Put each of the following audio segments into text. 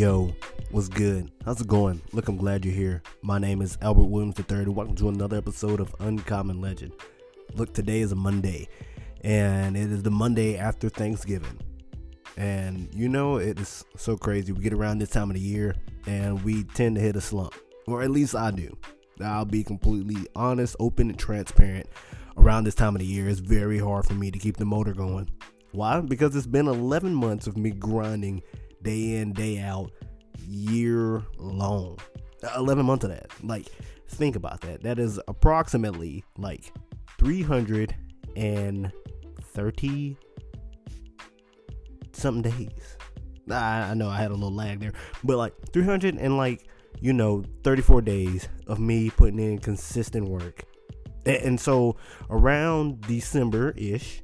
Yo, what's good? How's it going? Look, I'm glad you're here. My name is Albert Williams III, and welcome to another episode of Uncommon Legend. Look, today is a Monday, and it is the Monday after Thanksgiving. And you know, it is so crazy. We get around this time of the year, and we tend to hit a slump, or at least I do. I'll be completely honest, open, and transparent. Around this time of the year, it's very hard for me to keep the motor going. Why? Because it's been 11 months of me grinding day in, day out, year long. 11 months of that. Like, think about that. That is approximately like 330 something days. I, I know I had a little lag there, but like 300 and like, you know, 34 days of me putting in consistent work. And, and so around December ish,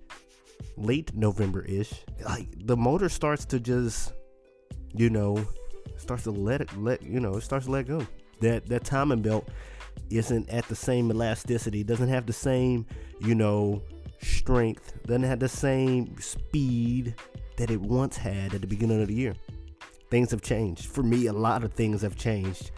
late November ish, like the motor starts to just you know, starts to let it let you know, it starts to let go. That that timing belt isn't at the same elasticity, doesn't have the same, you know, strength, doesn't have the same speed that it once had at the beginning of the year. Things have changed. For me, a lot of things have changed.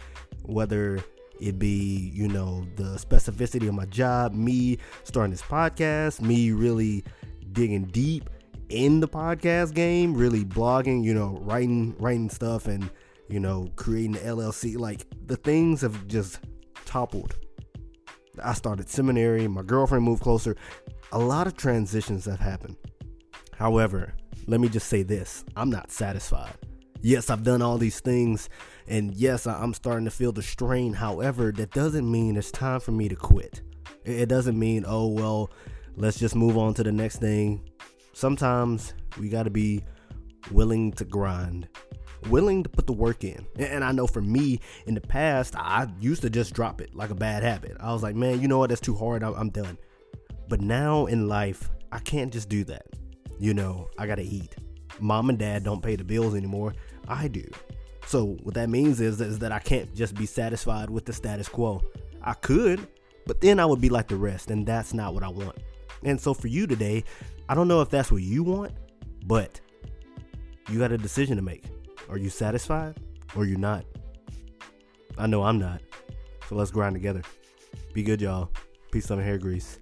Whether it be, you know, the specificity of my job, me starting this podcast, me really digging deep in the podcast game, really blogging, you know, writing writing stuff and you know, creating the LLC, like the things have just toppled. I started seminary, my girlfriend moved closer. A lot of transitions have happened. However, let me just say this I'm not satisfied. Yes, I've done all these things, and yes, I'm starting to feel the strain. However, that doesn't mean it's time for me to quit. It doesn't mean, oh, well, let's just move on to the next thing sometimes we got to be willing to grind, willing to put the work in. And I know for me in the past, I used to just drop it like a bad habit. I was like, man, you know what? That's too hard. I'm, done. But now in life, I can't just do that. You know, I got to eat. Mom and dad don't pay the bills anymore. I do. So what that means is, is that I can't just be satisfied with the status quo. I could, but then I would be like the rest, and that's not what I want. And so for you today, I don't know if that's what you want, but you got a decision to make. Are you satisfied or you not? I know I'm not. So let's grind together. Be good, y'all. Peace, on hair grease.